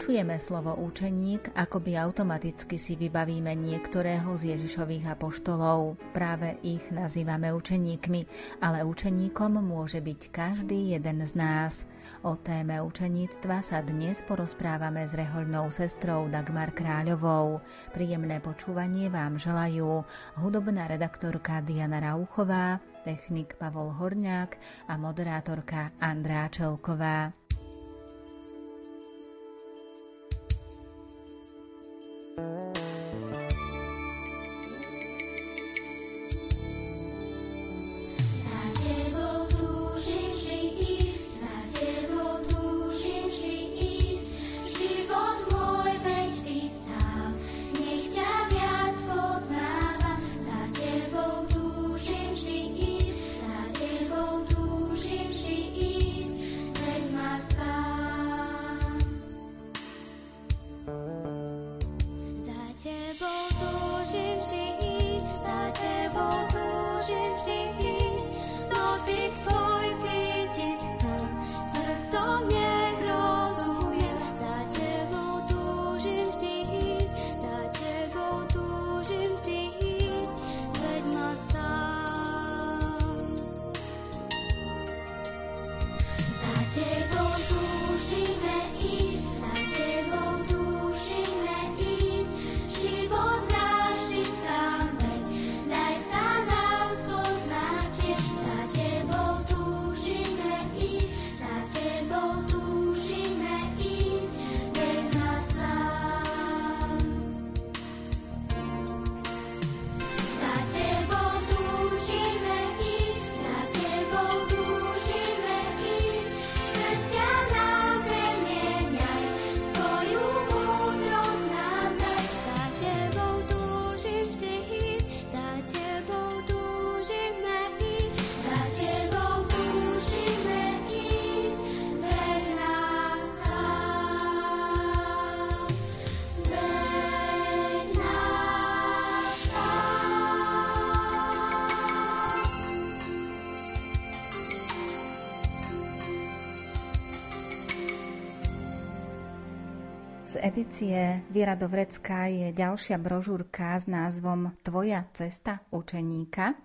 počujeme slovo učeník, akoby automaticky si vybavíme niektorého z Ježišových apoštolov. Práve ich nazývame učeníkmi, ale učeníkom môže byť každý jeden z nás. O téme učeníctva sa dnes porozprávame s rehoľnou sestrou Dagmar Kráľovou. Príjemné počúvanie vám želajú hudobná redaktorka Diana Rauchová, technik Pavol Horňák a moderátorka Andrá Čelková. Edície Viera do Vrecka je ďalšia brožúrka s názvom Tvoja cesta učeníka.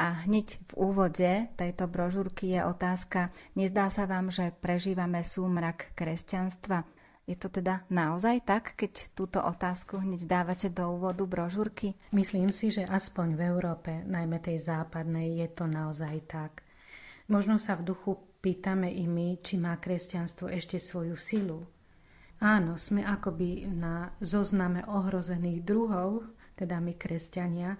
A hneď v úvode tejto brožúrky je otázka, nezdá sa vám, že prežívame súmrak kresťanstva? Je to teda naozaj tak, keď túto otázku hneď dávate do úvodu brožúrky? Myslím si, že aspoň v Európe, najmä tej západnej, je to naozaj tak. Možno sa v duchu pýtame i my, či má kresťanstvo ešte svoju silu, Áno, sme akoby na zozname ohrozených druhov, teda my kresťania,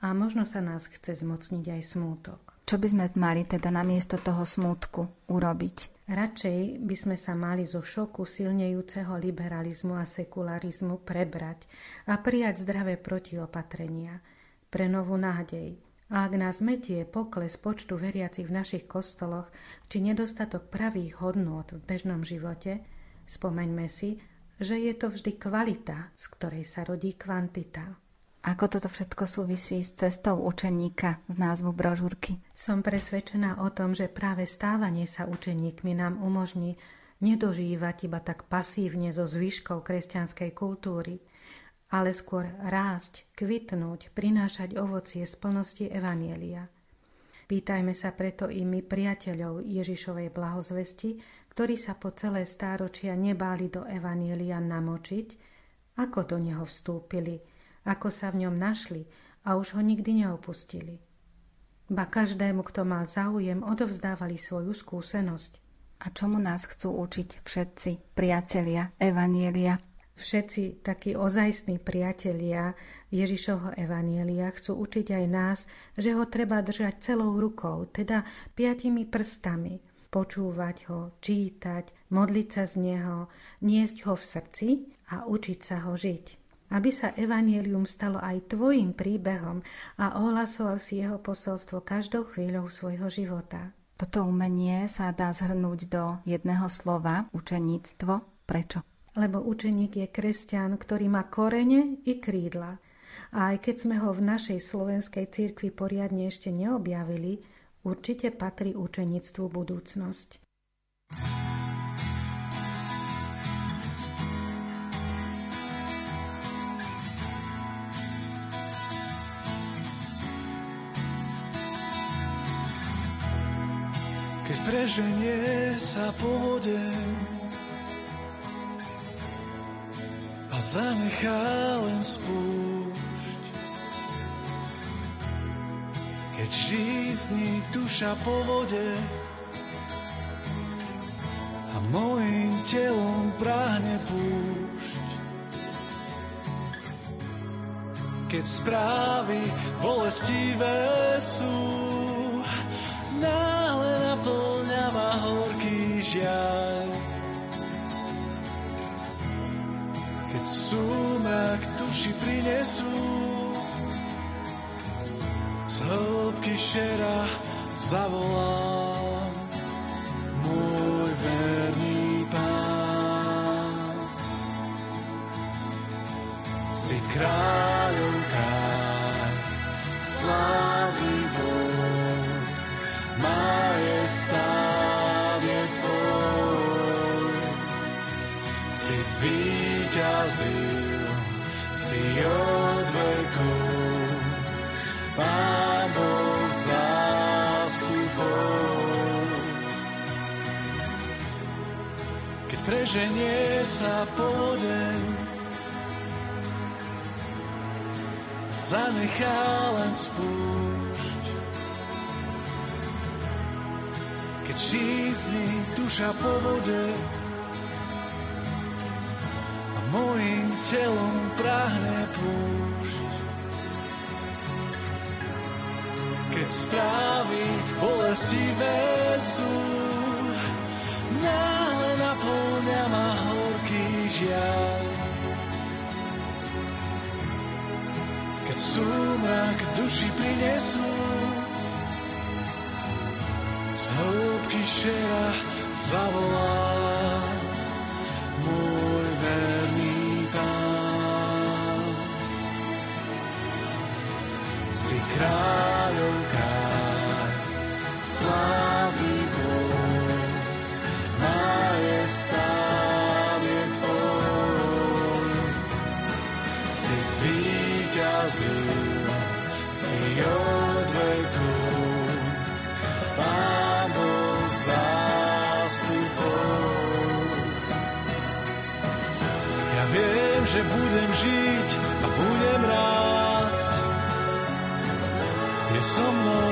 a možno sa nás chce zmocniť aj smútok. Čo by sme mali teda namiesto toho smútku urobiť? Radšej by sme sa mali zo šoku silnejúceho liberalizmu a sekularizmu prebrať a prijať zdravé protiopatrenia pre novú nádej. A ak nás metie pokles počtu veriacich v našich kostoloch či nedostatok pravých hodnôt v bežnom živote, Spomeňme si, že je to vždy kvalita, z ktorej sa rodí kvantita. Ako toto všetko súvisí s cestou učeníka z názvu brožúrky? Som presvedčená o tom, že práve stávanie sa učeníkmi nám umožní nedožívať iba tak pasívne zo zvyškov kresťanskej kultúry, ale skôr rásť, kvitnúť, prinášať ovocie z plnosti Evanielia. Pýtajme sa preto i my priateľov Ježišovej blahozvesti, ktorí sa po celé stáročia nebáli do Evanielia namočiť, ako do neho vstúpili, ako sa v ňom našli a už ho nikdy neopustili. Ba každému, kto mal záujem, odovzdávali svoju skúsenosť. A čomu nás chcú učiť všetci priatelia Evanielia? Všetci takí ozajstní priatelia Ježišovho Evanielia chcú učiť aj nás, že ho treba držať celou rukou, teda piatimi prstami, počúvať ho, čítať, modliť sa z neho, niesť ho v srdci a učiť sa ho žiť. Aby sa Evangelium stalo aj tvojim príbehom a ohlasoval si jeho posolstvo každou chvíľou svojho života. Toto umenie sa dá zhrnúť do jedného slova, učeníctvo. Prečo? lebo učeník je kresťan, ktorý má korene i krídla. A aj keď sme ho v našej slovenskej cirkvi poriadne ešte neobjavili, určite patrí učenictvu budúcnosť. Keď preženie sa po vode zanechá len spúšť. Keď žízni duša po vode a mojim telom práhne púšť. Keď správy bolestivé sú, náhle naplňa ma horký žiaľ. súmrak duši prinesú. Z hĺbky šera zavolám môj verný pán. Si kráľovka, slávny Boh, majestát je tvoj. Si zvíťazil si od Preženie sa pôden, zanechá len spúšť. Keď žízni duša po vode, mojim telom prahne púšť. Keď správy bolestivé sú, horký žiaľ. Keď súmrak duši prinesú, z hĺbky šera zavolám. kráľovka, je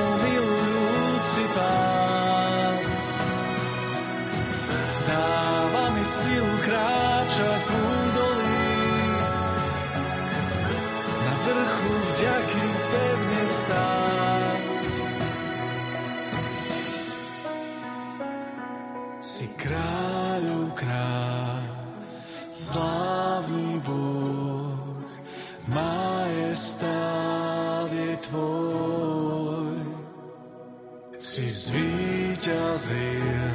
zvíťazil,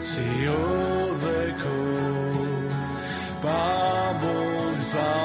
si od vekov, Pán Boh zástupov.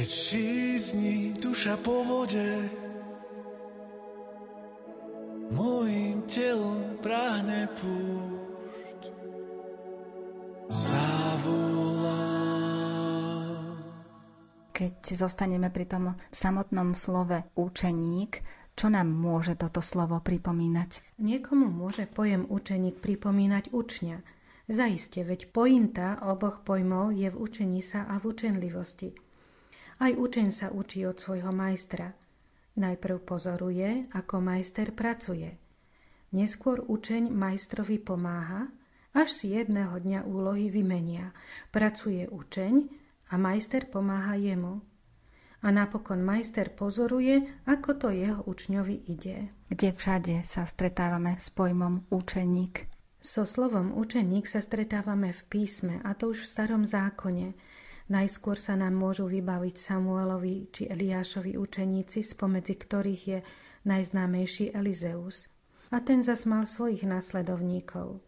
Keď šízni duša po vode, môjim telom prahne púšť. Zavolá. Keď zostaneme pri tom samotnom slove učeník, čo nám môže toto slovo pripomínať? Niekomu môže pojem učeník pripomínať učňa. Zaiste, veď pointa oboch pojmov je v učení sa a v učenlivosti. Aj učeň sa učí od svojho majstra. Najprv pozoruje, ako majster pracuje. Neskôr učeň majstrovi pomáha, až si jedného dňa úlohy vymenia. Pracuje učeň a majster pomáha jemu. A napokon majster pozoruje, ako to jeho učňovi ide. Kde všade sa stretávame s pojmom učeník? So slovom učeník sa stretávame v písme, a to už v starom zákone – Najskôr sa nám môžu vybaviť Samuelovi či Eliášovi učeníci, spomedzi ktorých je najznámejší Elizeus. A ten zasmal svojich nasledovníkov.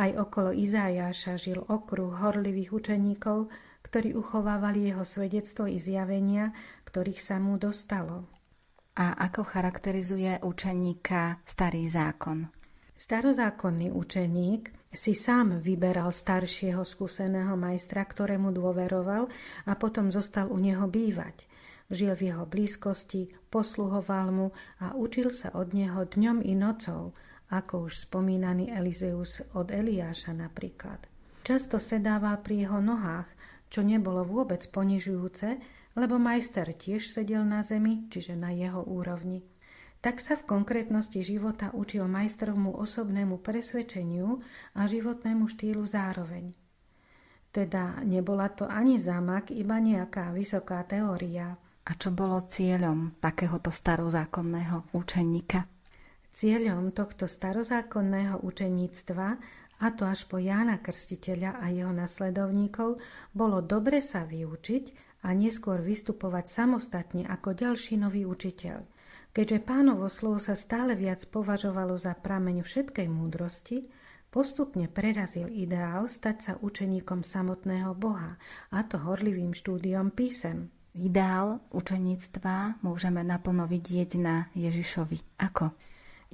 Aj okolo Izájáša žil okruh horlivých učeníkov, ktorí uchovávali jeho svedectvo i zjavenia, ktorých sa mu dostalo. A ako charakterizuje učeníka starý zákon? Starozákonný učeník si sám vyberal staršieho skúseného majstra, ktorému dôveroval a potom zostal u neho bývať. Žil v jeho blízkosti, posluhoval mu a učil sa od neho dňom i nocou, ako už spomínaný Elizeus od Eliáša napríklad. Často sedával pri jeho nohách, čo nebolo vôbec ponižujúce, lebo majster tiež sedel na zemi, čiže na jeho úrovni. Tak sa v konkrétnosti života učil majstrovmu osobnému presvedčeniu a životnému štýlu zároveň. Teda nebola to ani zámak, iba nejaká vysoká teória. A čo bolo cieľom takéhoto starozákonného učeníka? Cieľom tohto starozákonného učeníctva, a to až po Jána Krstiteľa a jeho nasledovníkov, bolo dobre sa vyučiť a neskôr vystupovať samostatne ako ďalší nový učiteľ – Keďže pánovo slovo sa stále viac považovalo za prameň všetkej múdrosti, postupne prerazil ideál stať sa učeníkom samotného Boha, a to horlivým štúdiom písem. Ideál učeníctva môžeme naplno vidieť na Ježišovi. Ako?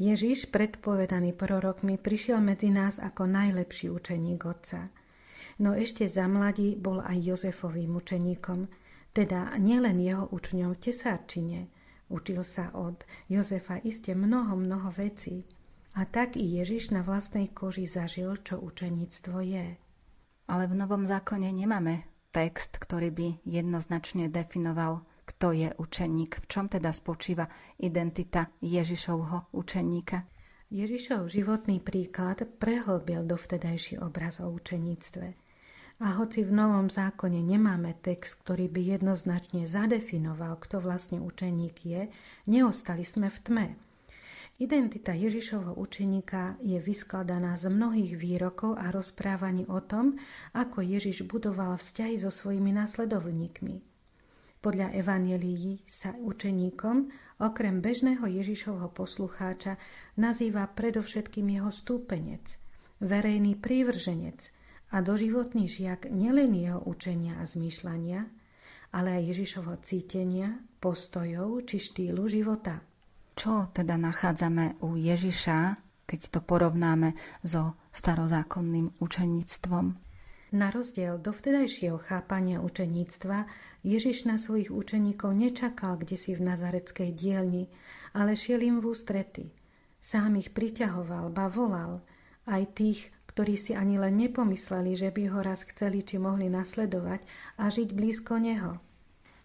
Ježiš, predpovedaný prorokmi, prišiel medzi nás ako najlepší učeník Otca. No ešte za mladí bol aj Jozefovým učeníkom, teda nielen jeho učňom v tesárčine – Učil sa od Jozefa iste mnoho, mnoho vecí. A tak i Ježiš na vlastnej koži zažil, čo učeníctvo je. Ale v Novom zákone nemáme text, ktorý by jednoznačne definoval, kto je učeník. V čom teda spočíva identita Ježišovho učeníka? Ježišov životný príklad prehlbil dovtedajší obraz o učeníctve – a hoci v Novom zákone nemáme text, ktorý by jednoznačne zadefinoval, kto vlastne učeník je, neostali sme v tme. Identita Ježišovho učeníka je vyskladaná z mnohých výrokov a rozprávaní o tom, ako Ježiš budoval vzťahy so svojimi následovníkmi. Podľa evanelií sa učeníkom okrem bežného Ježišovho poslucháča nazýva predovšetkým jeho stúpenec, verejný prívrženec – a doživotný žiak nielen jeho učenia a zmýšľania, ale aj Ježišovho cítenia, postojov či štýlu života. Čo teda nachádzame u Ježiša, keď to porovnáme so starozákonným učeníctvom? Na rozdiel do vtedajšieho chápania učeníctva Ježiš na svojich učeníkov nečakal kde si v nazareckej dielni, ale šiel im v ústrety. Sám ich priťahoval, ba volal, aj tých, ktorí si ani len nepomysleli, že by ho raz chceli či mohli nasledovať a žiť blízko neho.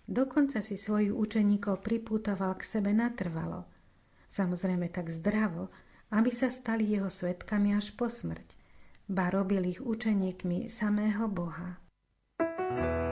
Dokonca si svojich učeníkov pripútoval k sebe natrvalo. Samozrejme tak zdravo, aby sa stali jeho svetkami až po smrť. Ba robil ich učeníkmi samého Boha. viac,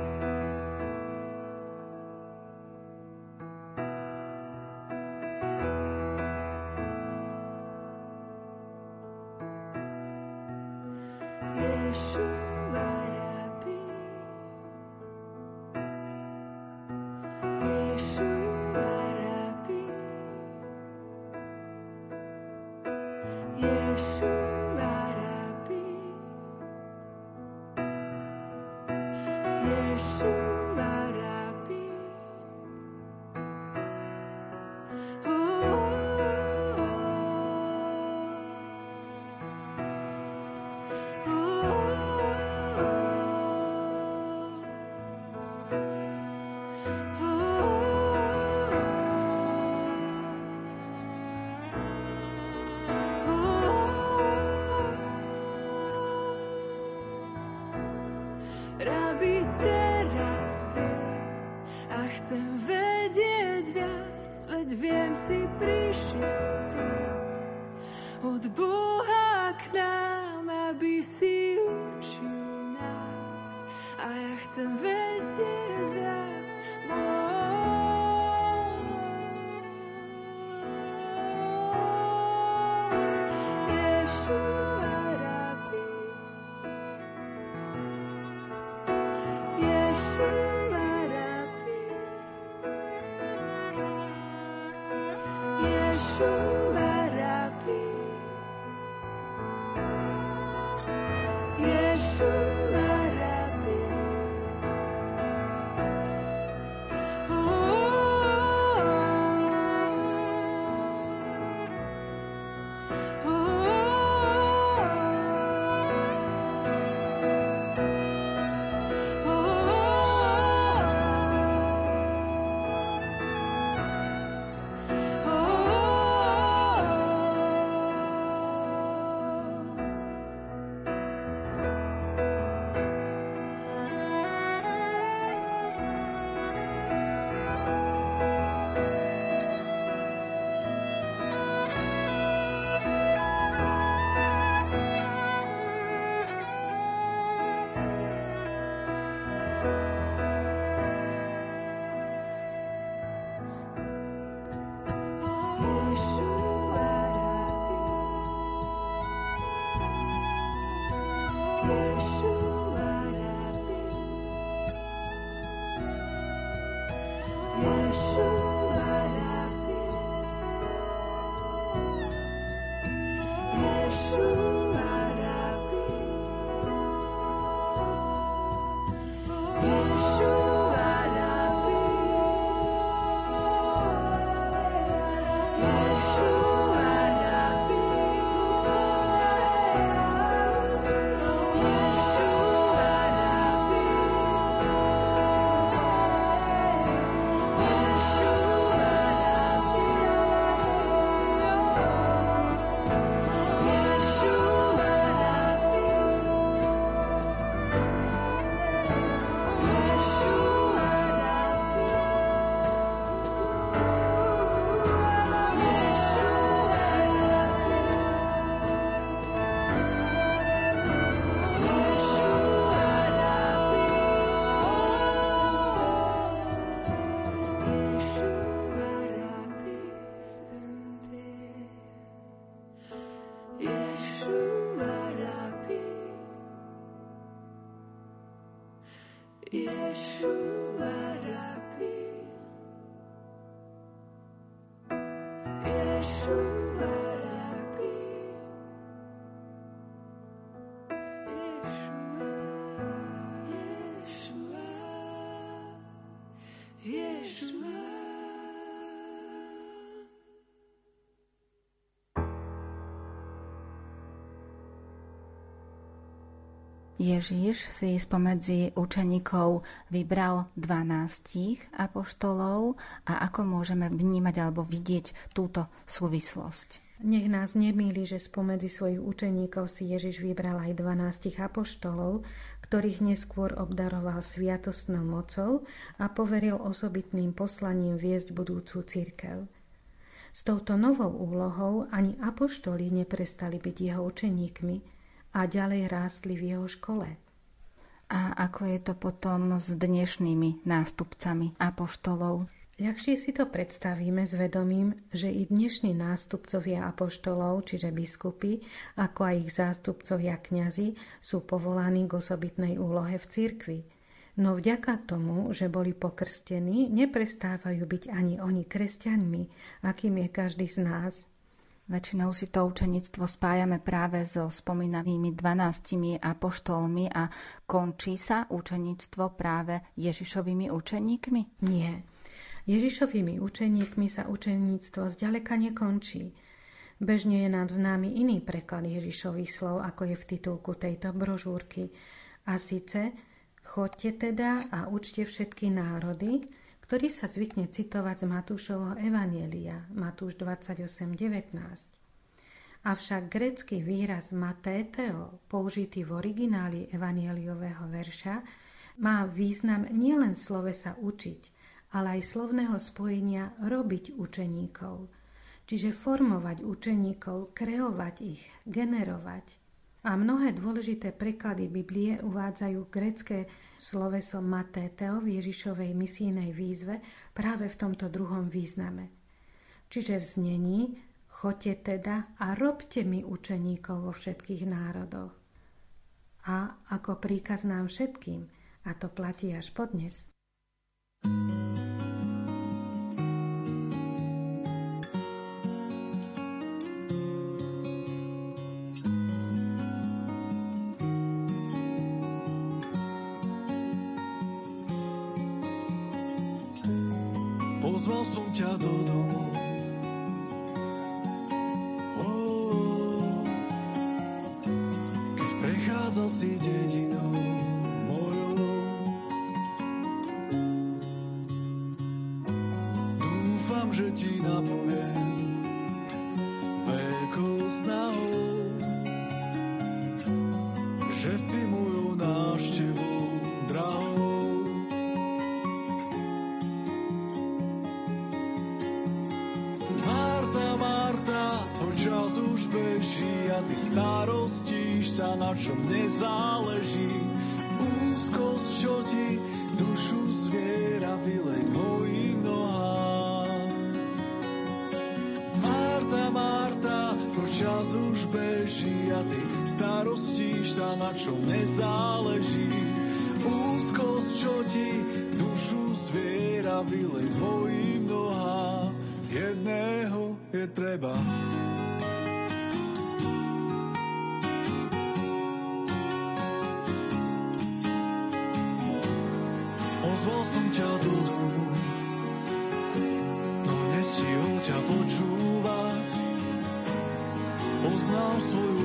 Ježiš si spomedzi učeníkov vybral 12 apoštolov a ako môžeme vnímať alebo vidieť túto súvislosť. Nech nás nemýli, že spomedzi svojich učeníkov si Ježiš vybral aj 12 apoštolov, ktorých neskôr obdaroval sviatostnou mocou a poveril osobitným poslaním viesť budúcu církev. S touto novou úlohou ani apoštoli neprestali byť jeho učeníkmi, a ďalej rástli v jeho škole. A ako je to potom s dnešnými nástupcami apoštolov? Ľahšie si to predstavíme s vedomím, že i dnešní nástupcovia apoštolov, čiže biskupy, ako aj ich zástupcovia kňazi, sú povolaní k osobitnej úlohe v cirkvi. No vďaka tomu, že boli pokrstení, neprestávajú byť ani oni kresťanmi, akým je každý z nás – Väčšinou si to učenictvo spájame práve so spomínanými dvanáctimi apoštolmi a končí sa učenictvo práve Ježišovými učeníkmi? Nie. Ježišovými učeníkmi sa učeníctvo zďaleka nekončí. Bežne je nám známy iný preklad Ježišových slov, ako je v titulku tejto brožúrky. A síce, chodte teda a učte všetky národy, ktorý sa zvykne citovať z Matúšovho Evanielia, Matúš 28.19. Avšak grecký výraz matéteo, použitý v origináli evanieliového verša, má význam nielen slove sa učiť, ale aj slovného spojenia robiť učeníkov. Čiže formovať učeníkov, kreovať ich, generovať. A mnohé dôležité preklady Biblie uvádzajú grecké sloveso matéteo v Ježišovej misijnej výzve práve v tomto druhom význame. Čiže v znení choďte teda a robte mi učeníkov vo všetkých národoch. A ako príkaz nám všetkým, a to platí až podnes. thank na čom nezáleží. Úzkosť, čo ti dušu zviera, vylej mojim nohám. Jedného je treba. Pozval som ťa do domu, no nestihol ťa počúvať. Poznám svoju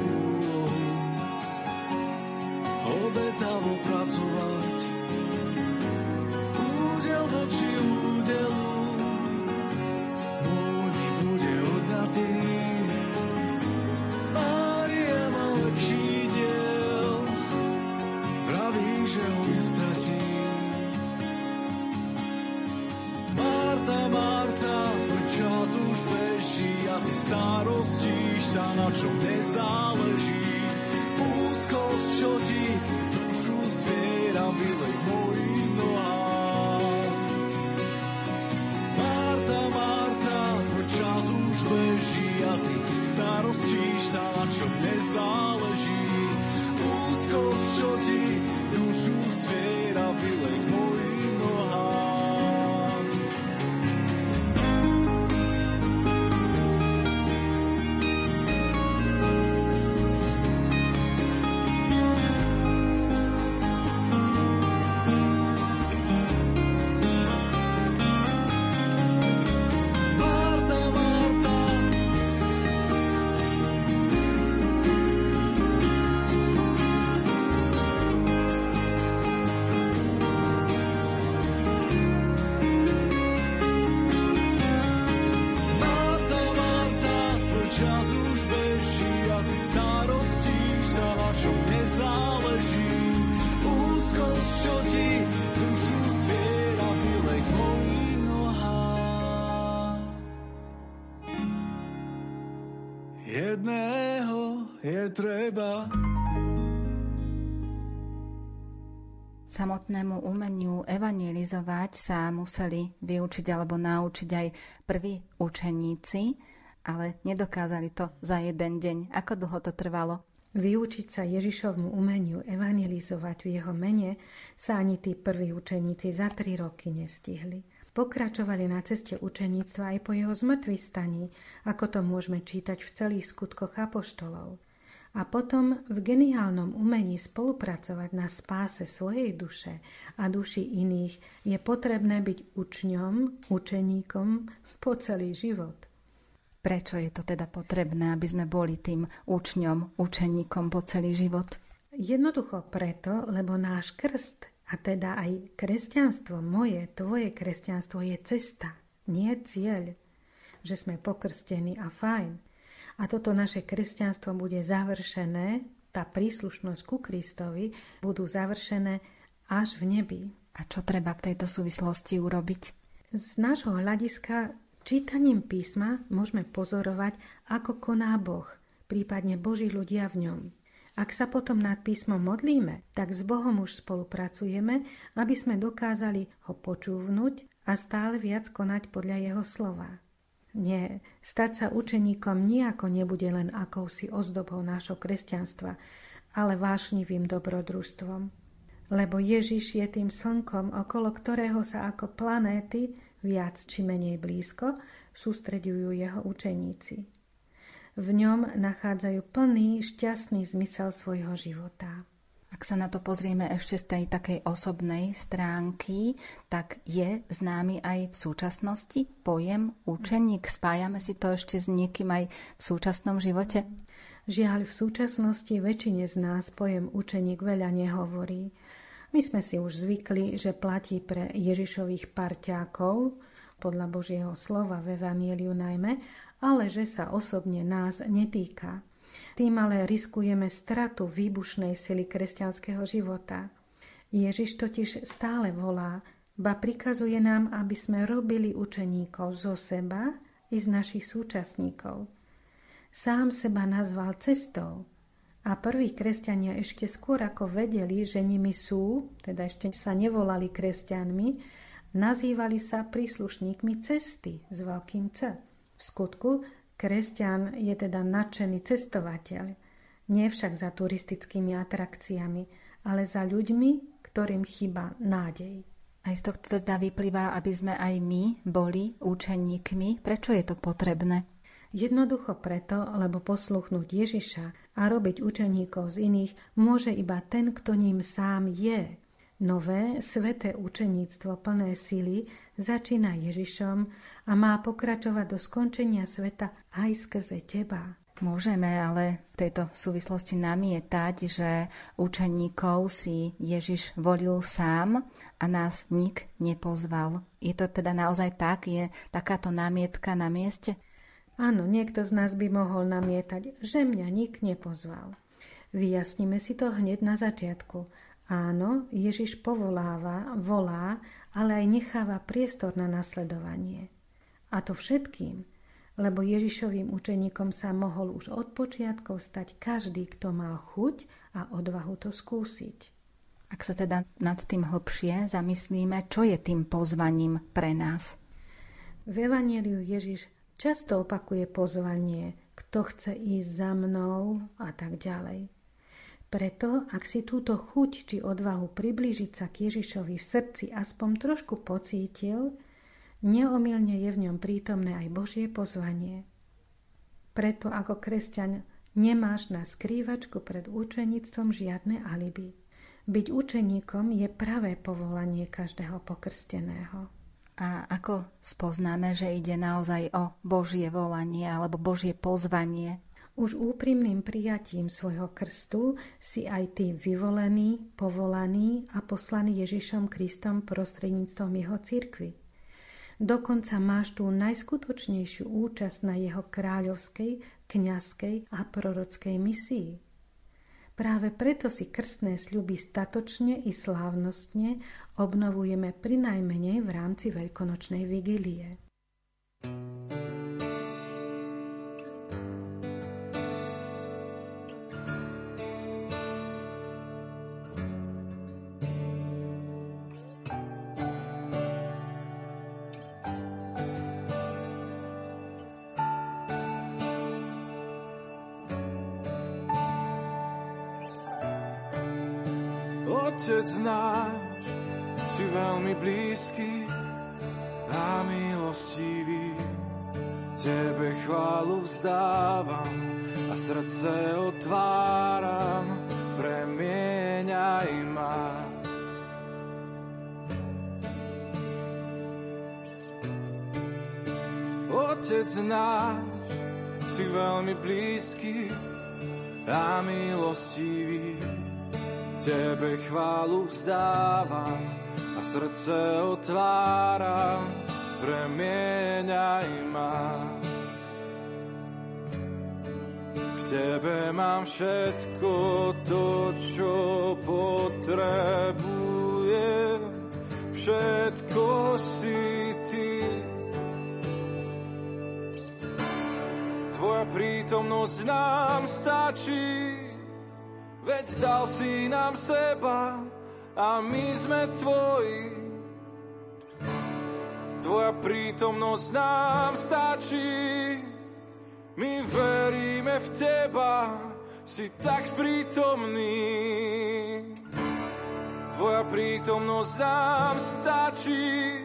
treba. Samotnému umeniu evangelizovať sa museli vyučiť alebo naučiť aj prví učeníci, ale nedokázali to za jeden deň. Ako dlho to trvalo? Vyučiť sa Ježišovmu umeniu evangelizovať v jeho mene sa ani tí prví učeníci za tri roky nestihli. Pokračovali na ceste učeníctva aj po jeho zmrtvý staní, ako to môžeme čítať v celých skutkoch apoštolov a potom v geniálnom umení spolupracovať na spáse svojej duše a duši iných je potrebné byť učňom, učeníkom po celý život. Prečo je to teda potrebné, aby sme boli tým učňom, učeníkom po celý život? Jednoducho preto, lebo náš krst, a teda aj kresťanstvo, moje, tvoje kresťanstvo je cesta, nie cieľ. Že sme pokrstení a fajn, a toto naše kresťanstvo bude završené, tá príslušnosť ku Kristovi budú završené až v nebi. A čo treba v tejto súvislosti urobiť? Z nášho hľadiska čítaním písma môžeme pozorovať, ako koná Boh, prípadne Boží ľudia v ňom. Ak sa potom nad písmom modlíme, tak s Bohom už spolupracujeme, aby sme dokázali ho počúvnuť a stále viac konať podľa jeho slova. Nie, stať sa učeníkom nejako nebude len akousi ozdobou nášho kresťanstva, ale vášnivým dobrodružstvom. Lebo Ježiš je tým slnkom, okolo ktorého sa ako planéty, viac či menej blízko, sústredujú jeho učeníci v ňom nachádzajú plný, šťastný zmysel svojho života. Ak sa na to pozrieme ešte z tej takej osobnej stránky, tak je známy aj v súčasnosti pojem učeník. Spájame si to ešte s niekým aj v súčasnom živote? Žiaľ, v súčasnosti väčšine z nás pojem učeník veľa nehovorí. My sme si už zvykli, že platí pre Ježišových parťákov, podľa Božieho slova v Evangeliu najmä, ale že sa osobne nás netýka. Tým ale riskujeme stratu výbušnej sily kresťanského života. Ježiš totiž stále volá, ba prikazuje nám, aby sme robili učeníkov zo seba i z našich súčasníkov. Sám seba nazval cestou a prví kresťania ešte skôr ako vedeli, že nimi sú, teda ešte sa nevolali kresťanmi, nazývali sa príslušníkmi cesty s veľkým C. V skutku, kresťan je teda nadšený cestovateľ, nie však za turistickými atrakciami, ale za ľuďmi, ktorým chýba nádej. Aj z tohto teda vyplýva, aby sme aj my boli učeníkmi. Prečo je to potrebné? Jednoducho preto, lebo posluchnúť Ježiša a robiť učeníkov z iných môže iba ten, kto ním sám je. Nové, sveté učeníctvo plné síly začína Ježišom a má pokračovať do skončenia sveta aj skrze teba. Môžeme ale v tejto súvislosti namietať, že učeníkov si Ježiš volil sám a nás nik nepozval. Je to teda naozaj tak? Je takáto námietka na mieste? Áno, niekto z nás by mohol namietať, že mňa nik nepozval. Vyjasnime si to hneď na začiatku. Áno, Ježiš povoláva, volá, ale aj necháva priestor na nasledovanie. A to všetkým, lebo Ježišovým učeníkom sa mohol už od počiatkov stať každý, kto mal chuť a odvahu to skúsiť. Ak sa teda nad tým hlbšie zamyslíme, čo je tým pozvaním pre nás? V Evangeliu Ježiš často opakuje pozvanie, kto chce ísť za mnou a tak ďalej. Preto, ak si túto chuť či odvahu priblížiť sa k Ježišovi v srdci aspoň trošku pocítil, neomilne je v ňom prítomné aj Božie pozvanie. Preto ako kresťan nemáš na skrývačku pred učenictvom žiadne alibi. Byť učeníkom je pravé povolanie každého pokrsteného. A ako spoznáme, že ide naozaj o Božie volanie alebo Božie pozvanie? Už úprimným prijatím svojho krstu si aj ty vyvolený, povolaný a poslaný Ježišom Kristom prostredníctvom jeho cirkvy. Dokonca máš tú najskutočnejšiu účasť na jeho kráľovskej, kňazskej a prorockej misii. Práve preto si krstné sľuby statočne i slávnostne obnovujeme pri najmenej v rámci veľkonočnej vigílie. Otec náš, si veľmi blízky a milostivý. Tebe chválu vzdávam a srdce otváram, premieňaj ma. Otec náš, si veľmi blízky a milostivý Tebe chválu vzdávam a srdce otváram, premieňaj ma. V Tebe mám všetko to, čo potrebujem, všetko si Ty. Tvoja prítomnosť nám stačí, veď dal si nám seba a my sme tvoji. Tvoja prítomnosť nám stačí, my veríme v teba, si tak prítomný. Tvoja prítomnosť nám stačí,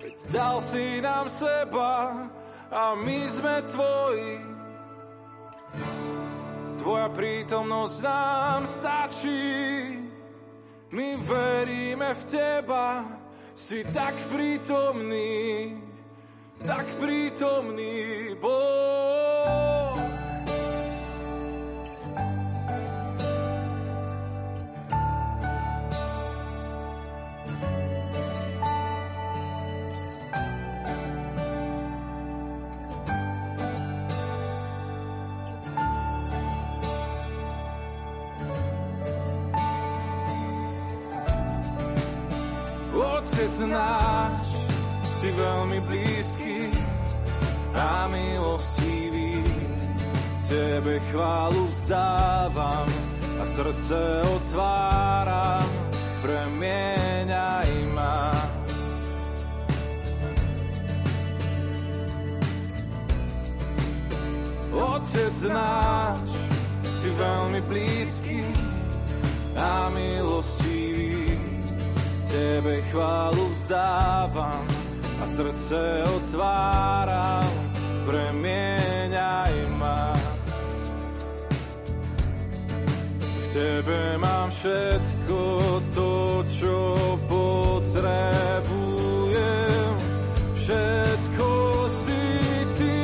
veď dal si nám seba a my sme tvoji. Tvoja prítomnosť nám stačí, my veríme v teba, si tak prítomný, tak prítomný Boh. Otec náš, si veľmi blízky a milostivý. Tebe chválu vzdávam a srdce otváram, premieňaj ma. Otec náš, si veľmi blízky a milostivý. Tebe chválu vzdávam a srdce otváram, premieňaj ma. V Tebe mám všetko to, čo potrebujem, všetko si Ty.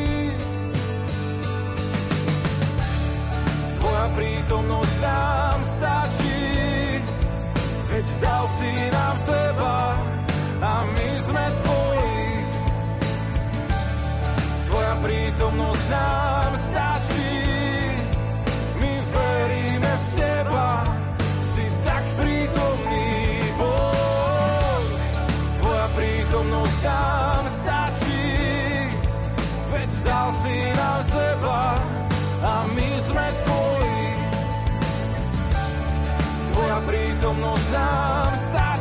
Tvoja prítomnosť nám stačí, dal si nám seba a my sme tvoji. Tvoja prítomnosť nám stačí, my veríme v teba, si tak prítomný Boh. Tvoja prítomnosť nám stačí, veď dal si nám seba a my sme tvoji. Tvoja prítomnosť nám stačí,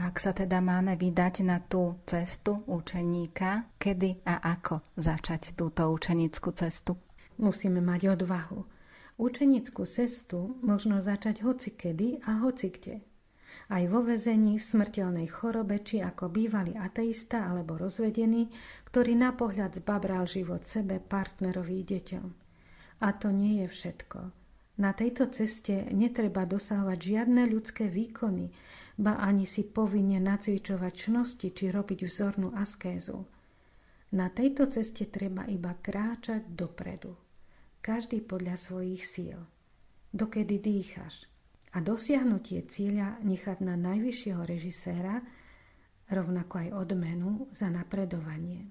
Ak sa teda máme vydať na tú cestu učeníka, kedy a ako začať túto učenickú cestu? Musíme mať odvahu. Učenickú cestu možno začať hoci kedy a hoci kde. Aj vo vezení, v smrteľnej chorobe, či ako bývalý ateista alebo rozvedený, ktorý na pohľad zbabral život sebe, partnerovi, deťom. A to nie je všetko. Na tejto ceste netreba dosahovať žiadne ľudské výkony, ba ani si povinne nacvičovať čnosti či robiť vzornú askézu. Na tejto ceste treba iba kráčať dopredu. Každý podľa svojich síl. Dokedy dýchaš. A dosiahnutie cieľa nechať na najvyššieho režiséra, rovnako aj odmenu za napredovanie.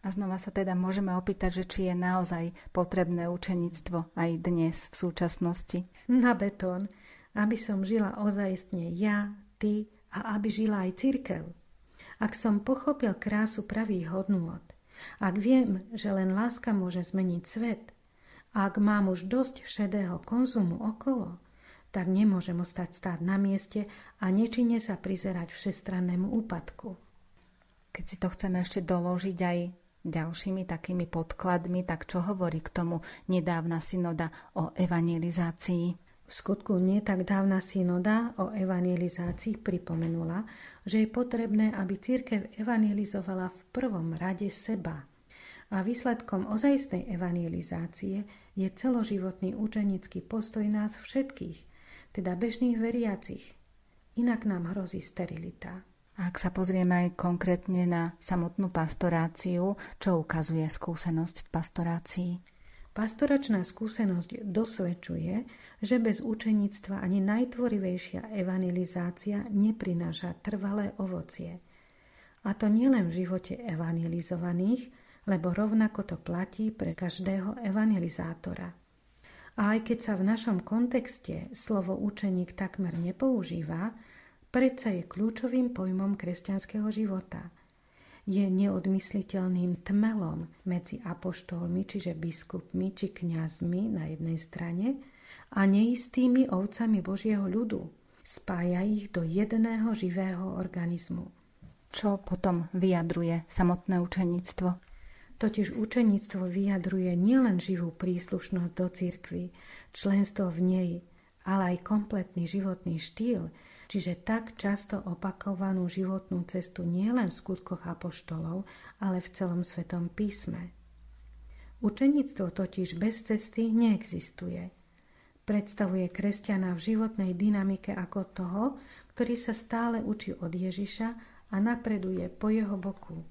A znova sa teda môžeme opýtať, že či je naozaj potrebné učenictvo aj dnes v súčasnosti. Na betón, aby som žila ozajstne ja, ty a aby žila aj cirkev. Ak som pochopil krásu pravých hodnôt, ak viem, že len láska môže zmeniť svet, a ak mám už dosť šedého konzumu okolo, tak nemôžem ostať stáť na mieste a nečine sa prizerať všestrannému úpadku. Keď si to chceme ešte doložiť aj ďalšími takými podkladmi, tak čo hovorí k tomu nedávna synoda o evangelizácii? V skutku nie tak dávna synoda o evangelizácii pripomenula, že je potrebné, aby církev evangelizovala v prvom rade seba. A výsledkom ozajstnej evangelizácie je celoživotný učenický postoj nás všetkých, teda bežných veriacich. Inak nám hrozí sterilita. Ak sa pozrieme aj konkrétne na samotnú pastoráciu, čo ukazuje skúsenosť v pastorácii? Pastoračná skúsenosť dosvedčuje, že bez učeníctva ani najtvorivejšia evangelizácia neprináša trvalé ovocie. A to nielen v živote evangelizovaných, lebo rovnako to platí pre každého evangelizátora. A aj keď sa v našom kontexte slovo učeník takmer nepoužíva, predsa je kľúčovým pojmom kresťanského života – je neodmysliteľným tmelom medzi apoštolmi, čiže biskupmi či kňazmi na jednej strane a neistými ovcami Božieho ľudu. Spája ich do jedného živého organizmu. Čo potom vyjadruje samotné učeníctvo? Totiž učeníctvo vyjadruje nielen živú príslušnosť do cirkvy, členstvo v nej, ale aj kompletný životný štýl, čiže tak často opakovanú životnú cestu nielen v skutkoch apoštolov, ale v celom svetom písme. Učeníctvo totiž bez cesty neexistuje. Predstavuje kresťana v životnej dynamike ako toho, ktorý sa stále učí od Ježiša a napreduje po jeho boku.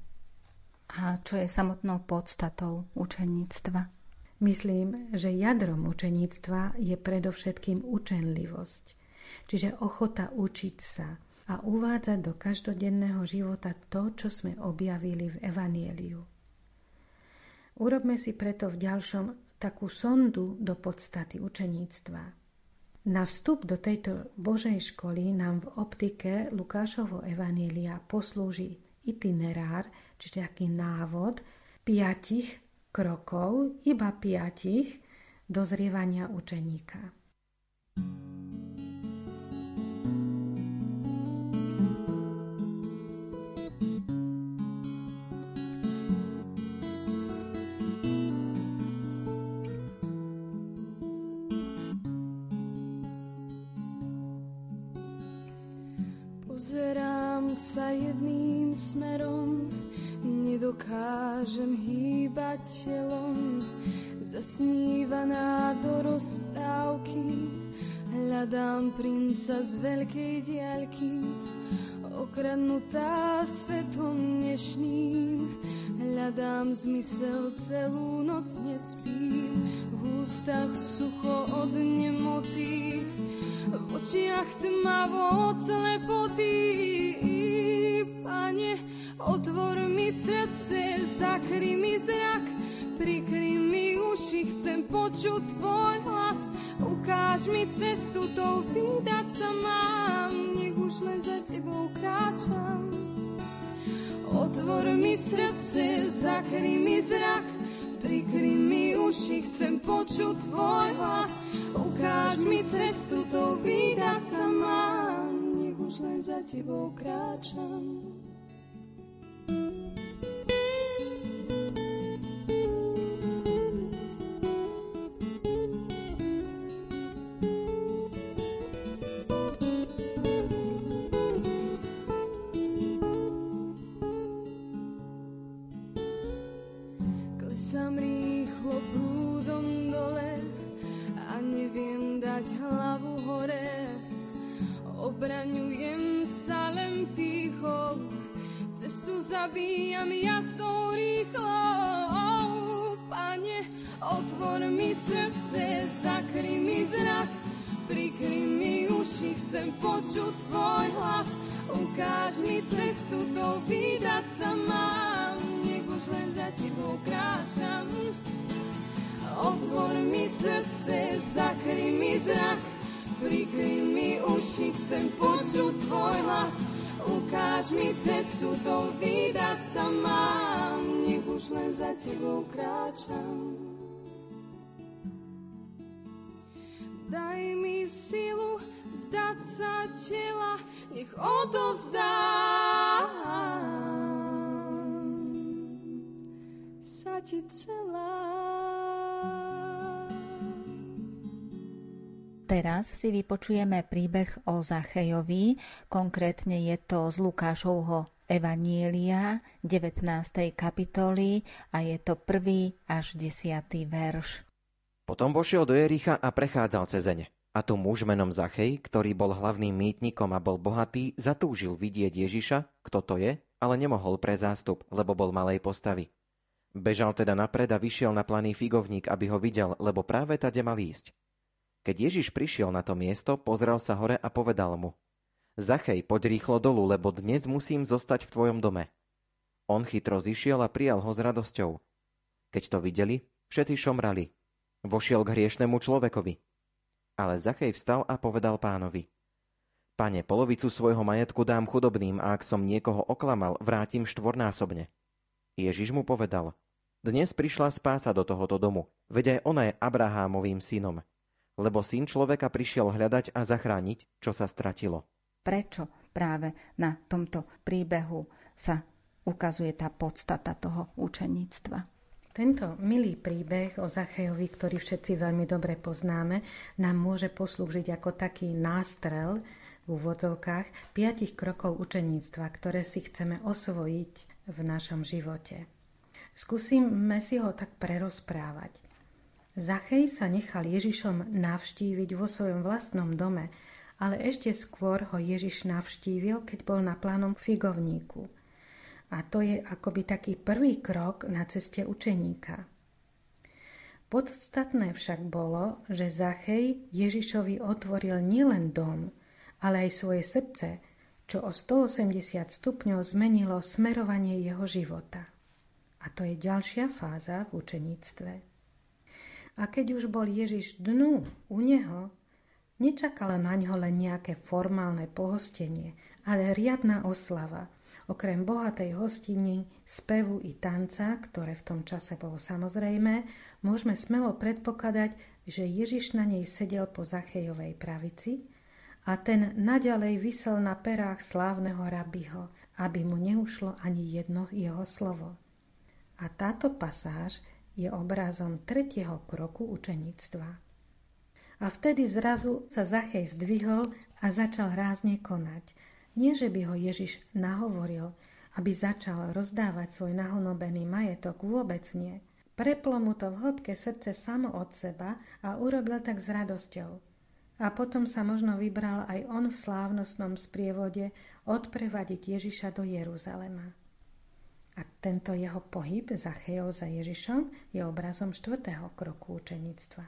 A čo je samotnou podstatou učeníctva? Myslím, že jadrom učeníctva je predovšetkým učenlivosť čiže ochota učiť sa a uvádzať do každodenného života to, čo sme objavili v Evanieliu. Urobme si preto v ďalšom takú sondu do podstaty učeníctva. Na vstup do tejto Božej školy nám v optike Lukášovho Evanília poslúži itinerár, čiže taký návod piatich krokov, iba piatich, dozrievania učeníka. Z veľkej diaľky, okradnutá svetom dnešným, hľadám zmysel, celú noc nespím, v ústach sucho od nemoty, v očiach tmavo slepoty. Pane, otvor mi srdce, zakry mi zrak, prikry mi uši, chcem počuť tvoj hlas, ukáž mi cestu, to vydať sa mám, nech už len za tebou kráčam. Otvor mi srdce, zakry mi zrak, prikry mi uši, chcem počuť tvoj hlas, ukáž mi cestu, to vydať sa mám, nech už len za tebou kráčam. Zabíjam jazdou rýchlo. Pane, otvor mi srdce, zakry mi zrak, prikry mi uši, chcem počuť tvoj hlas. Ukáž mi cestu, to vydať sa mám, nech už len za tebou kráčam. Otvor mi srdce, zakry mi zrak, prikry mi uši, chcem počuť tvoj hlas. Ukáž mi cestu, to vydať sa mám, nech už len za tebou kráčam. Daj mi silu vzdať sa tela, nech odovzdám sa ti celá. Teraz si vypočujeme príbeh o Zachejovi, konkrétne je to z Lukášovho Evanielia 19. kapitoly a je to prvý až 10. verš. Potom vošiel do Jericha a prechádzal cez zeň. A tu muž menom Zachej, ktorý bol hlavným mýtnikom a bol bohatý, zatúžil vidieť Ježiša, kto to je, ale nemohol pre zástup, lebo bol malej postavy. Bežal teda napred a vyšiel na planý figovník, aby ho videl, lebo práve tade mal ísť. Keď Ježiš prišiel na to miesto, pozrel sa hore a povedal mu Zachej, poď rýchlo dolu, lebo dnes musím zostať v tvojom dome. On chytro zišiel a prijal ho s radosťou. Keď to videli, všetci šomrali. Vošiel k hriešnemu človekovi. Ale Zachej vstal a povedal pánovi. Pane, polovicu svojho majetku dám chudobným a ak som niekoho oklamal, vrátim štvornásobne. Ježiš mu povedal, dnes prišla spása do tohoto domu, veď aj ona je Abrahámovým synom. Lebo syn človeka prišiel hľadať a zachrániť, čo sa stratilo. Prečo práve na tomto príbehu sa ukazuje tá podstata toho učeníctva? Tento milý príbeh o Zachejovi, ktorý všetci veľmi dobre poznáme, nám môže poslúžiť ako taký nástrel v úvodzovkách piatich krokov učeníctva, ktoré si chceme osvojiť v našom živote. Skúsime si ho tak prerozprávať. Zachej sa nechal Ježišom navštíviť vo svojom vlastnom dome, ale ešte skôr ho Ježiš navštívil, keď bol na plánom figovníku – a to je akoby taký prvý krok na ceste učeníka. Podstatné však bolo, že Zachej Ježišovi otvoril nielen dom, ale aj svoje srdce, čo o 180 stupňov zmenilo smerovanie jeho života. A to je ďalšia fáza v učeníctve. A keď už bol Ježiš dnu u neho, nečakala na ňo len nejaké formálne pohostenie, ale riadna oslava – Okrem bohatej hostiny, spevu i tanca, ktoré v tom čase bolo samozrejme, môžeme smelo predpokladať, že Ježiš na nej sedel po Zachejovej pravici a ten naďalej vysel na perách slávneho rabiho, aby mu neušlo ani jedno jeho slovo. A táto pasáž je obrazom tretieho kroku učeníctva. A vtedy zrazu sa Zachej zdvihol a začal rázne konať – nie, že by ho Ježiš nahovoril, aby začal rozdávať svoj nahonobený majetok, vôbec nie. Preplo mu to v hĺbke srdce samo od seba a urobil tak s radosťou. A potom sa možno vybral aj on v slávnostnom sprievode odprevadiť Ježiša do Jeruzalema. A tento jeho pohyb za Chejov za Ježišom je obrazom štvrtého kroku učeníctva.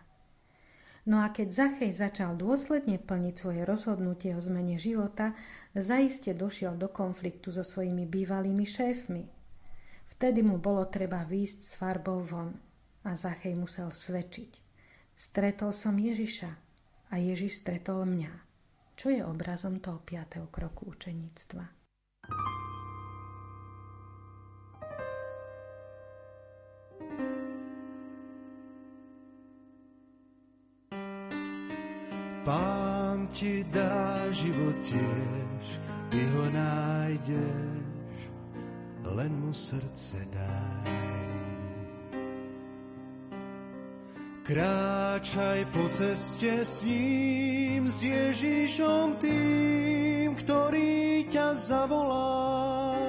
No a keď Zachej začal dôsledne plniť svoje rozhodnutie o zmene života, zaiste došiel do konfliktu so svojimi bývalými šéfmi. Vtedy mu bolo treba výjsť s farbou von a Zachej musel svedčiť. Stretol som Ježiša a Ježiš stretol mňa, čo je obrazom toho piatého kroku učeníctva. Ti dá život tiež, ty ho nájdeš, len mu srdce daj. Kráčaj po ceste s ním, s Ježišom tým, ktorý ťa zavolá.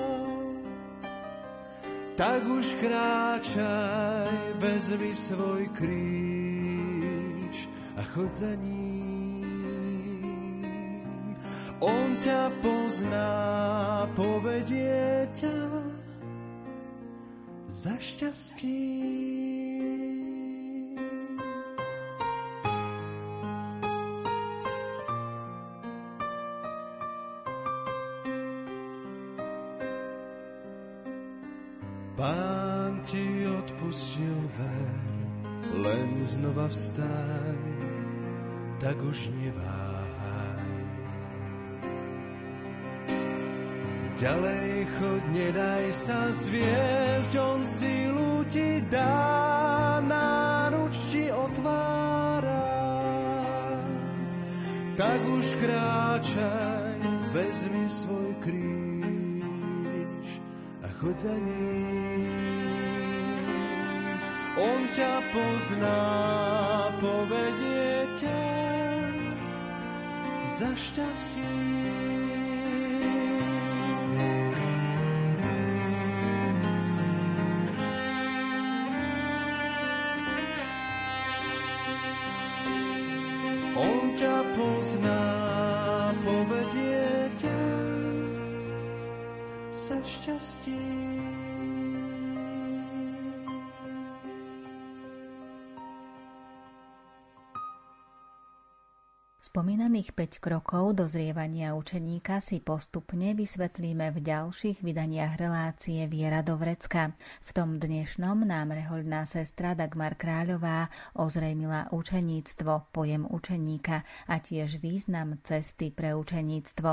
Tak už kráčaj, vezmi svoj kríž a chod za ním. On ťa pozná, povedie ťa za šťastí. Pán ti odpustil ver, len znova vstaň, tak už neváž. Ďalej chod, nedaj sa zviesť, on sílu ti dá, náruč ti otvára. Tak už kráčaj, vezmi svoj kríž a chod za ním. On ťa pozná, povedie ťa za šťastím. Spomínaných 5 krokov dozrievania učeníka si postupne vysvetlíme v ďalších vydaniach relácie Viera do vrecka. V tom dnešnom nám rehoľná sestra Dagmar Kráľová ozrejmila učeníctvo, pojem učeníka a tiež význam cesty pre učeníctvo.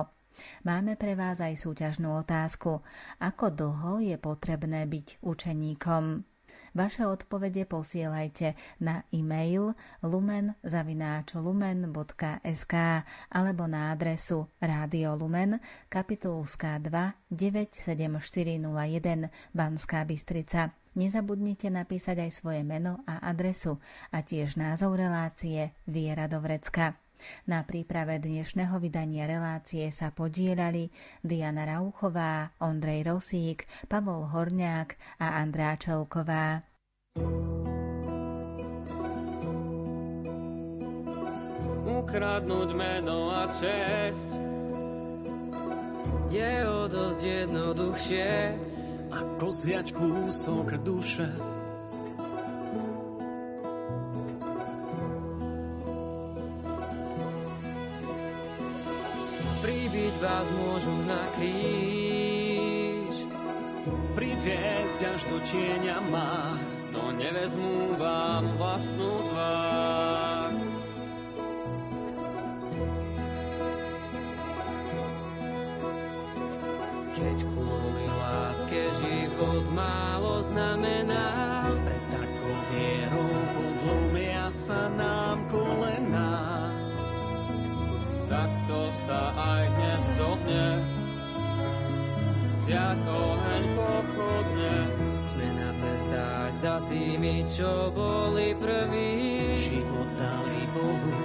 Máme pre vás aj súťažnú otázku. Ako dlho je potrebné byť učeníkom? Vaše odpovede posielajte na e-mail lumen.lumen.sk alebo na adresu Rádio Lumen, kapitulská 2 97401 Banská Bystrica. Nezabudnite napísať aj svoje meno a adresu a tiež názov relácie Viera do vrecka. Na príprave dnešného vydania relácie sa podielali Diana Rauchová, Ondrej Rosík, Pavol Horňák a Andrá Čelková. Ukradnúť meno a česť je o dosť jednoduchšie ako zjať kúsok duše vás môžu na kríž priviesť až do tieňa má, no nevezmú vám vlastnú tvár. Keď kvôli láske život málo znamená, pre takou vierou podlomia sa nám kolená tak to sa aj dnes zohne. Vziať oheň pochodne, sme na cestách za tými, čo boli prví. Život dali Bohu,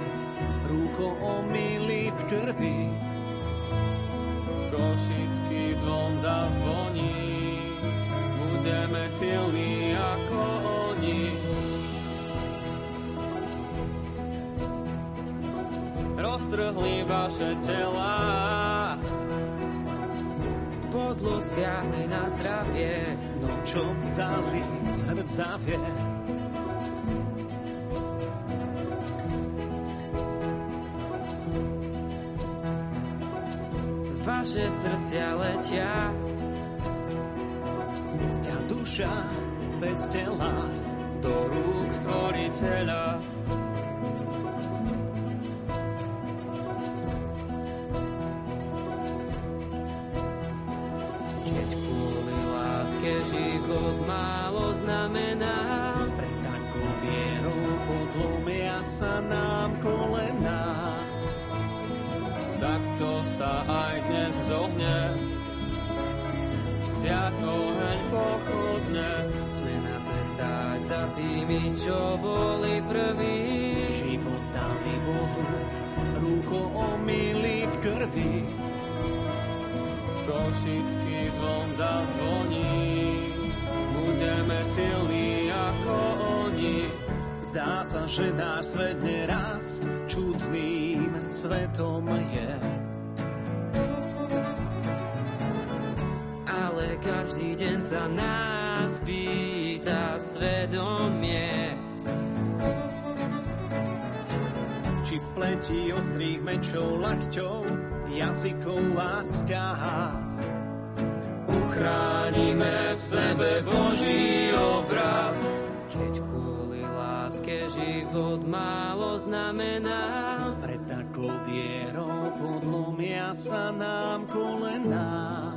rúcho omily v krvi. Košický zvon zazvoní, budeme silní ako oni. roztrhli vaše tela. Podlo siahli na zdravie, no čo vzali z hrdzavie. Vaše srdcia letia, sťa duša bez tela, do rúk stvoriteľa. Sa nám kolená. Takto sa aj dnes zohne, vziať oheň pochodne. Sme na cestách za tými, čo boli prví. Život dali Bohu, rúcho omily v krvi. Košický zvon zazvoní budeme silní. Zdá sa, že náš svet neraz čudným svetom je. Ale každý deň sa nás pýta svedomie. Či spletí ostrých mečov lakťov, jazykov a skáz Chránime v sebe Boží obraz. Život málo znamená, pre takou vierou podlomia sa nám kolená.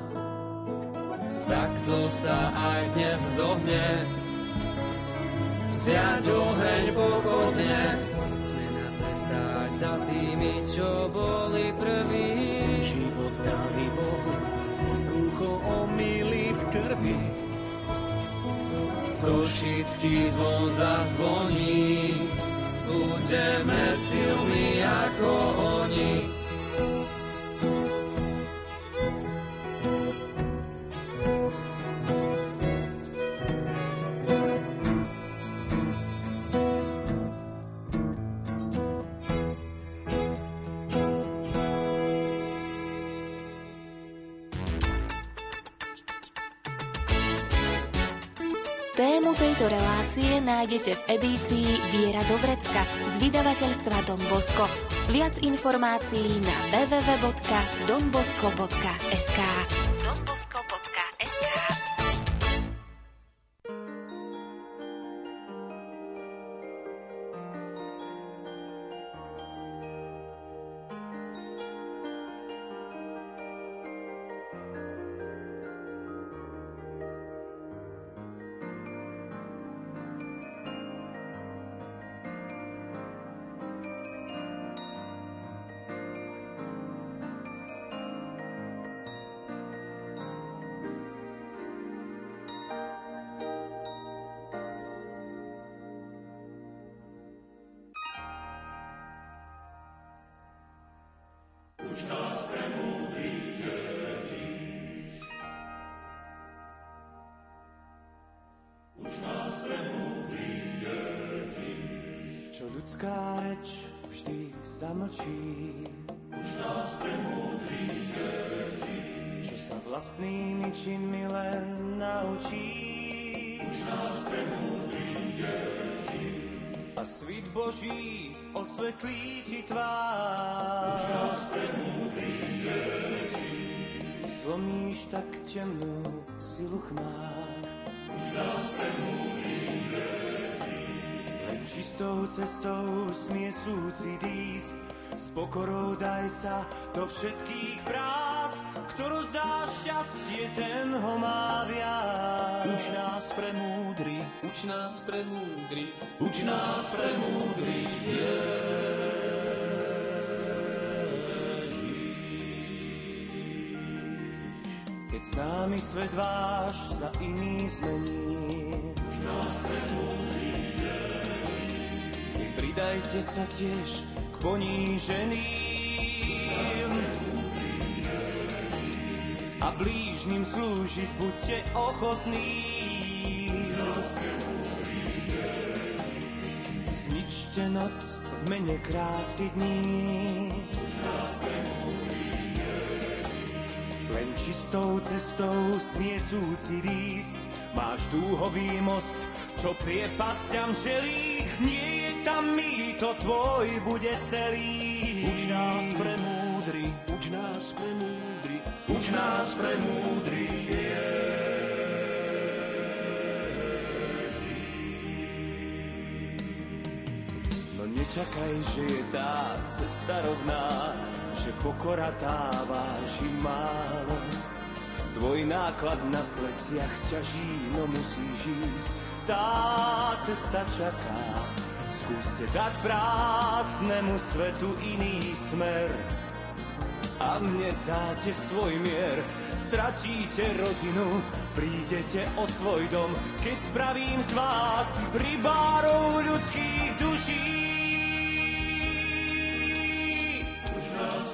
Takto sa aj dnes zohne, zjať oheň pochodne. Sme na cestách za tými, čo boli prví. Život dali Bohu, ucho omily v krvi. Košický zvon zazvoní, budeme silní ako oni. Tému tejto relácie nájdete v edícii Viera do vrecka z vydavateľstva Don Bosco. Viac informácií na www.donbosco.sk čistou cestou smie súcit ísť. S pokorou daj sa do všetkých prác, ktorú zdá šťastie, ten ho má viac. Uč nás pre múdry, uč nás pre múdry, uč nás pre múdry, Keď s námi svet váš za iný zmení, uč nás pre múdry, Pridajte sa tiež k poníženým a blížnym slúžiť buďte ochotní. Zničte noc v mene krásy dní. Len čistou cestou smie súcit ísť, máš dúhový most, čo priepasťam čelí, nie tam to tvoj bude celý. Uč nás pre múdry, uč nás pre múdry, uč nás pre múdry, No nečakaj, že je tá cesta rovná, že pokora tá váži málo. Tvoj náklad na pleciach ťaží, no musíš ísť, tá cesta čaká. Skúste dať prázdnemu svetu iný smer a mne dáte svoj mier. Stratíte rodinu, prídete o svoj dom, keď spravím z vás rybárov ľudských duší. Už nás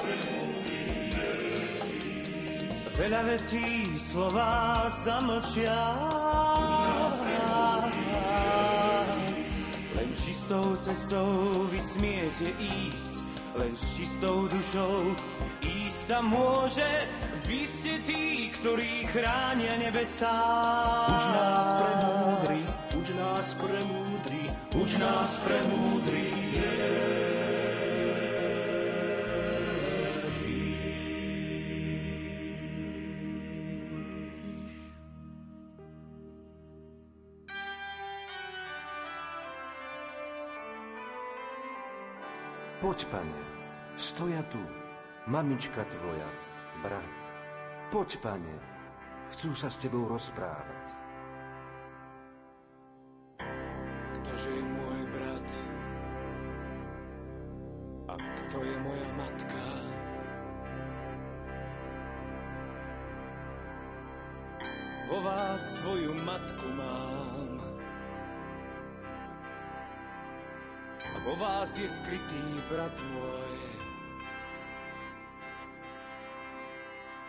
Veľa vecí slova zamlčia. Len čistou cestou vy smiete ísť, len s čistou dušou ísť sa môže. Vy ste tí, ktorí chránia nebesá. Uč nás pre múdry, uč nás pre múdry, uč nás pre Poď, pane, stoja tu, mamička tvoja, brat. Poď, pane, chcú sa s tebou rozprávať. Ktože je môj brat a kto je moja matka? Vo vás svoju matku mám vo vás je skrytý brat môj.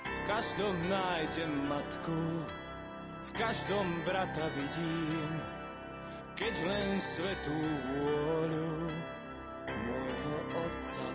V každom nájdem matku, v každom brata vidím, keď len svetú vôľu môjho otca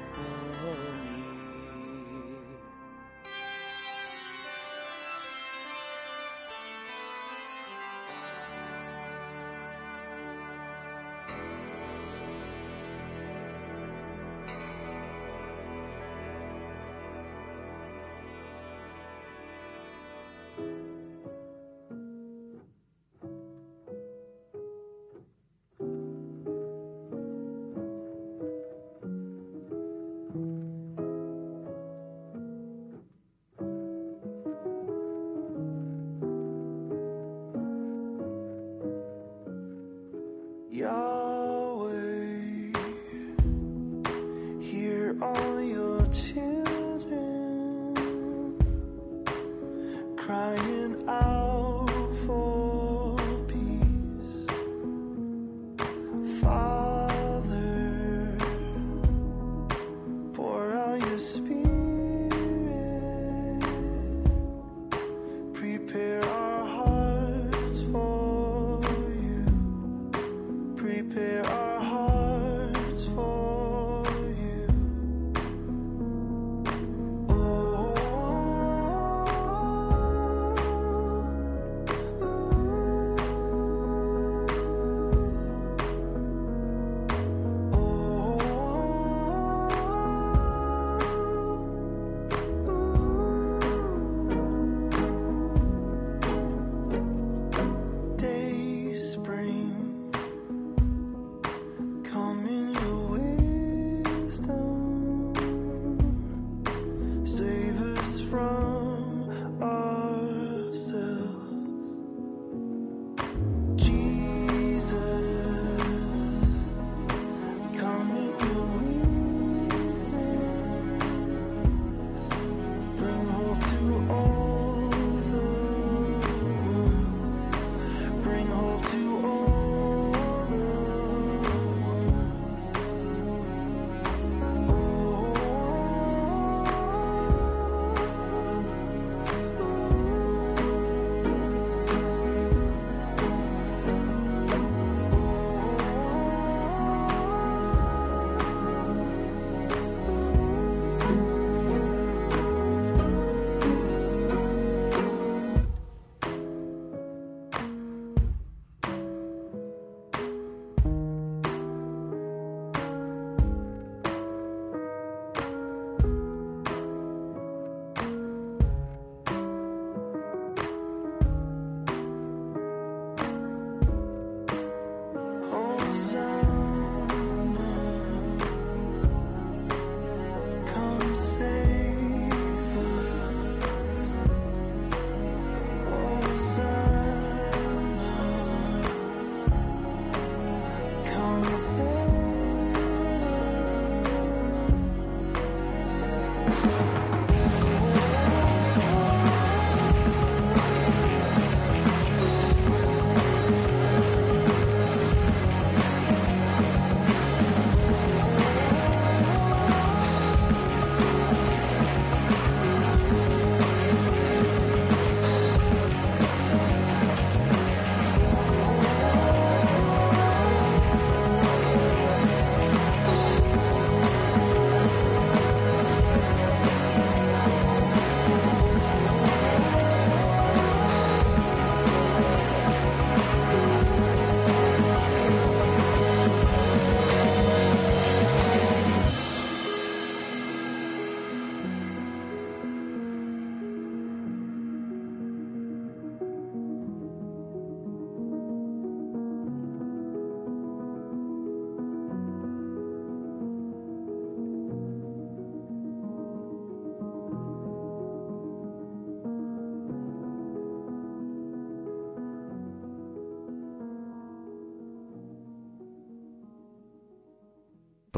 Oh.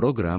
Program